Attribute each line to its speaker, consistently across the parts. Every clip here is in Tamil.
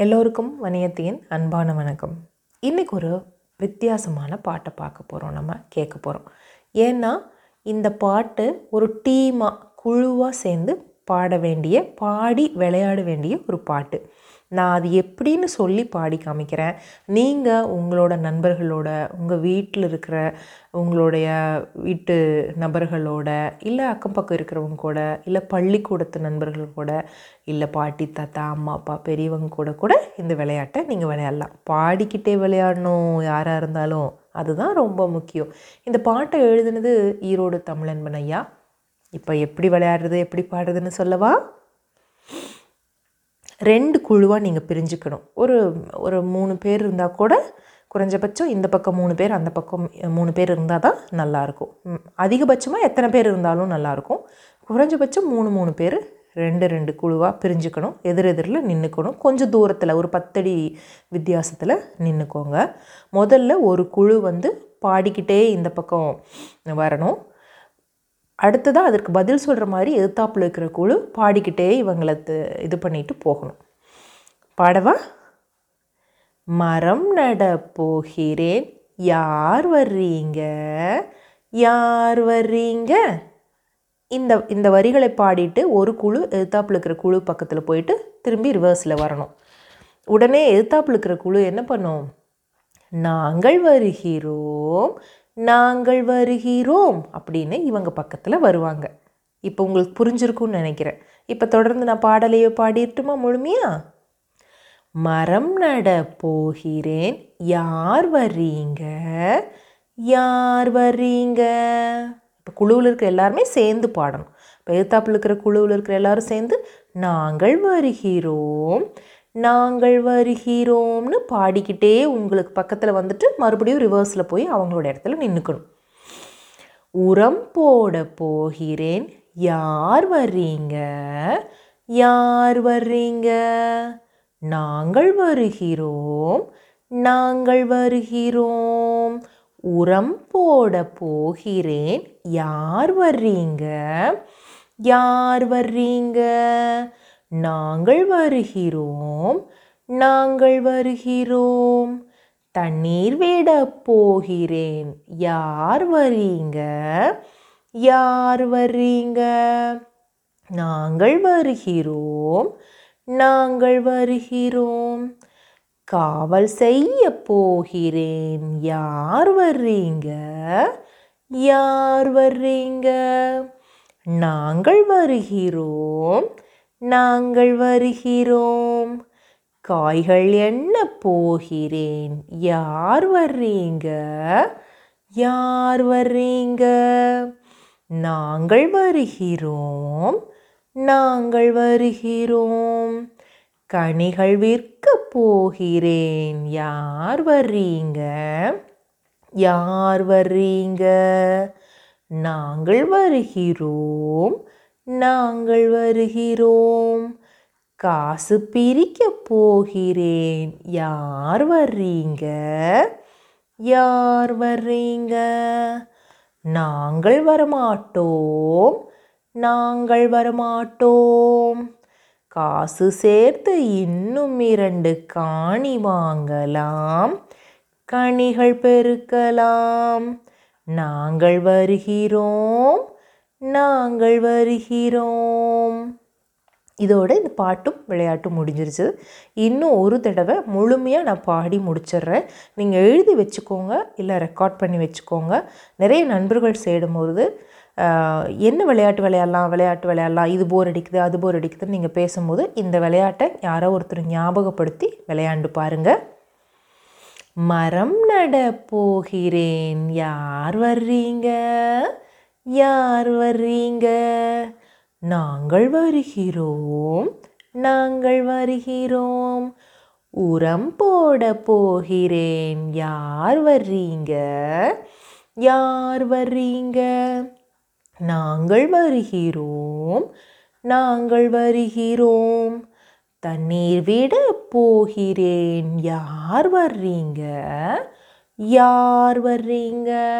Speaker 1: எல்லோருக்கும் வணியத்தியின் அன்பான வணக்கம். இன்றைக்கி ஒரு வித்தியாசமான பாட்டை பார்க்க போகிறோம் நம்ம கேட்க போகிறோம் ஏன்னா இந்த பாட்டு ஒரு டீமாக குழுவாக சேர்ந்து பாட வேண்டிய பாடி விளையாட வேண்டிய ஒரு பாட்டு. நான் அது எப்படின்னு சொல்லி பாடி காமிக்கிறேன். நீங்கள் உங்களோட நண்பர்களோட உங்கள் வீட்டில் இருக்கிற உங்களுடைய வீட்டு நபர்களோட இல்லை அக்கம் பக்கம் இருக்கிறவங்க கூட இல்லை பள்ளிக்கூடத்து நண்பர்கள் கூட இல்லை பாட்டி தாத்தா அம்மா அப்பா பெரியவங்க கூட கூட இந்த விளையாட்டை நீங்கள் விளையாடலாம். பாடிக்கிட்டே விளையாடணும் யாராக இருந்தாலும். அதுதான் ரொம்ப முக்கியம். இந்த பாட்டை எழுதுனது ஈரோடு தமிழன்பன் ஐயா. இப்போ எப்படி விளையாடுறது எப்படி பாடுறதுன்னு சொல்லவா? ரெண்டு குழுவாக நீங்கள் பிரிஞ்சுக்கணும். ஒரு ஒரு மூணு பேர் இருந்தால் கூட குறைஞ்சபட்சம் இந்த பக்கம் மூணு பேர் அந்த பக்கம் மூணு பேர் இருந்தால் தான் நல்லாயிருக்கும் அதிகபட்சமாக எத்தனை பேர் இருந்தாலும் நல்லாயிருக்கும் குறைஞ்சபட்சம் மூணு மூணு பேர் ரெண்டு ரெண்டு குழுவாக பிரிஞ்சுக்கணும். எதிரெதிரில் நின்றுக்கணும் கொஞ்சம் தூரத்தில் ஒரு பத்தடி வித்தியாசத்தில் நின்றுக்கோங்க முதல்ல ஒரு குழு வந்து பாடிக்கிட்டே இந்த பக்கம் வரணும். அடுத்ததாக அதற்கு பதில் சொல்கிற மாதிரி எதிர்த்தாப்பில் இருக்கிற குழு பாடிக்கிட்டே இவங்களை இது பண்ணிட்டு போகணும். பாடவா? மரம் நட போகிறேன். யார் வர்றீங்க? யார் வர்றீங்க? இந்த இந்த வரிகளை பாடிட்டு ஒரு குழு எழுத்தாப்பில் இருக்கிற குழு பக்கத்தில் போயிட்டு திரும்பி ரிவர்ஸில் வரணும். உடனே எழுத்தாப்பில் இருக்கிற குழு என்ன பண்ணும்? நாங்கள் வருகிறோம். நாங்கள் வருகிறோம் அப்படின்னு இவங்க பக்கத்தில் வருவாங்க. இப்போ உங்களுக்கு புரிஞ்சிருக்கும்னு நினைக்கிறேன். இப்போ தொடர்ந்து நான் பாடலையோ பாடிட்டுமா முழுமையா? மரம் நட போகிறேன். யார் வர்றீங்க? யார் வர்றீங்க? இப்போ குழுவில் இருக்கிற எல்லாருமே சேர்ந்து பாடணும். இப்போ எழுத்தாப்பில் இருக்கிற குழுவில் இருக்கிற எல்லாரும் சேர்ந்து நாங்கள் வருகிறோம். நாங்கள் வருகிறோம்னு பாடிக்கிட்டே உங்களுக்கு பக்கத்தில் வந்துட்டு மறுபடியும் ரிவர்ஸில் போய் அவங்களோட இடத்துல நின்றுக்கணும் உரம் போட போகிறேன். யார் வர்றீங்க? யார் வர்றீங்க? நாங்கள் வருகிறோம். நாங்கள் வருகிறோம். உரம் போட போகிறேன். யார் வர்றீங்க? யார் வர்றீங்க? நாங்கள் வருகிறோம் நாங்கள் வருகிறோம். தண்ணீர் விட போகிறேன். யார் வரீங்க? யார் வரீங்க? நாங்கள் வருகிறோம் நாங்கள் வருகிறோம். காவல் செய்ய போகிறேன். யார் வர்றீங்க யார் வர்றீங்க நாங்கள் வருகிறோம் நாங்கள் வருகிறோம். காய்கள் என்ன போகிறேன்? யார் வர்றீங்க? யார் வர்றீங்க? நாங்கள் வருகிறோம். நாங்கள் வருகிறோம். கனிகள் விற்க போகிறேன். யார் வர்றீங்க? யார் வர்றீங்க? நாங்கள் வருகிறோம். நாங்கள் வருகிறோம். காசு பிரிக்க போகிறேன். யார் வர்றீங்க? யார் வர்றீங்க? நாங்கள் வரமாட்டோம். நாங்கள் வரமாட்டோம். காசு சேர்த்து இன்னும் இரண்டு காணி வாங்கலாம். கனிகள் பெருக்கலாம். நாங்கள் வருகிறோம். நாங்கள் வருகிறோம். இதோட இந்த பாட்டும் விளையாட்டும் முடிஞ்சிருச்சு. இன்னும் ஒரு தடவை முழுமையாக நான் பாடி முடிச்சிடுறேன். நீங்கள் எழுதி வச்சுக்கோங்க இல்லை ரெக்கார்ட் பண்ணி வச்சுக்கோங்க. நிறைய நண்பர்கள் சேடும்போது என்ன விளையாட்டு விளையாடலாம் விளையாட்டு விளையாடலாம் இது போர் அடிக்குது அது போர் அடிக்குதுன்னு நீங்கள் பேசும்போது இந்த விளையாட்டை யாரோ ஒருத்தர் ஞாபகப்படுத்தி விளையாண்டு பாருங்கள் மரம் நட போகிறேன். யார் வர்றீங்க? யார் வர்றீங்க? நாங்கள் வருகிறோம். நாங்கள் வருகிறோம். உரம் போட போகிறேன். யார் வர்றீங்க? யார் வர்றீங்க? நாங்கள் வருகிறோம். நாங்கள் வருகிறோம். தண்ணீர் விட போகிறேன். யார் வர்றீங்க? யார் வர்றீங்க?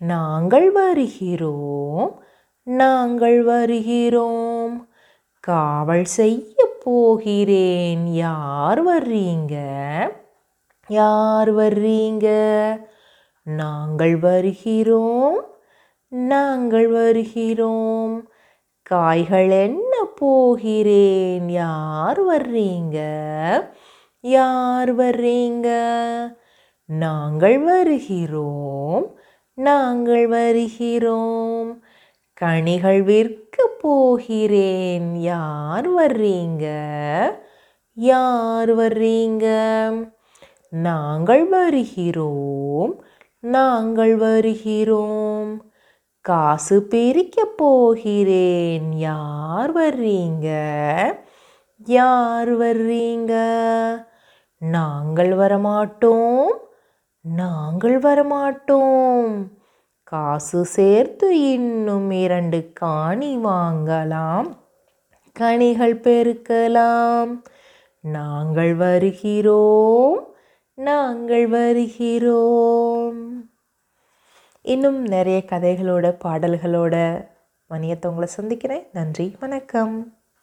Speaker 1: நாங்கள் வருகிறோம் நாங்கள் வருகிறோம். காவல் செய்ய போகிறேன். யார் வர்றீங்க? யார் வர்றீங்க? நாங்கள் வருகிறோம் நாங்கள் வருகிறோம். காய்கள் என்ன போகிறேன்? யார் வர்றீங்க? யார் வர்றீங்க? நாங்கள் வருகிறோம் நாங்கள் வருகிறோம். கனிகள் விற்க போகிறேன். யார் வர்றீங்க? யார் வர்றீங்க? நாங்கள் வருகிறோம். நாங்கள் வருகிறோம். காசு பிரிக்க போகிறேன். யார் வர்றீங்க? யார் வர்றீங்க? நாங்கள் வரமாட்டோம். நாங்கள் வரமாட்டோம். காசு சேர்த்து இன்னும் இரண்டு காணி வாங்கலாம். கனிகள் பெருக்கலாம். நாங்கள் வருகிறோம். நாங்கள் வருகிறோம். இன்னும் நிறைய கதைகளோட பாடல்களோட மணியத்தை உங்களை சந்திக்கிறேன். நன்றி. வணக்கம்.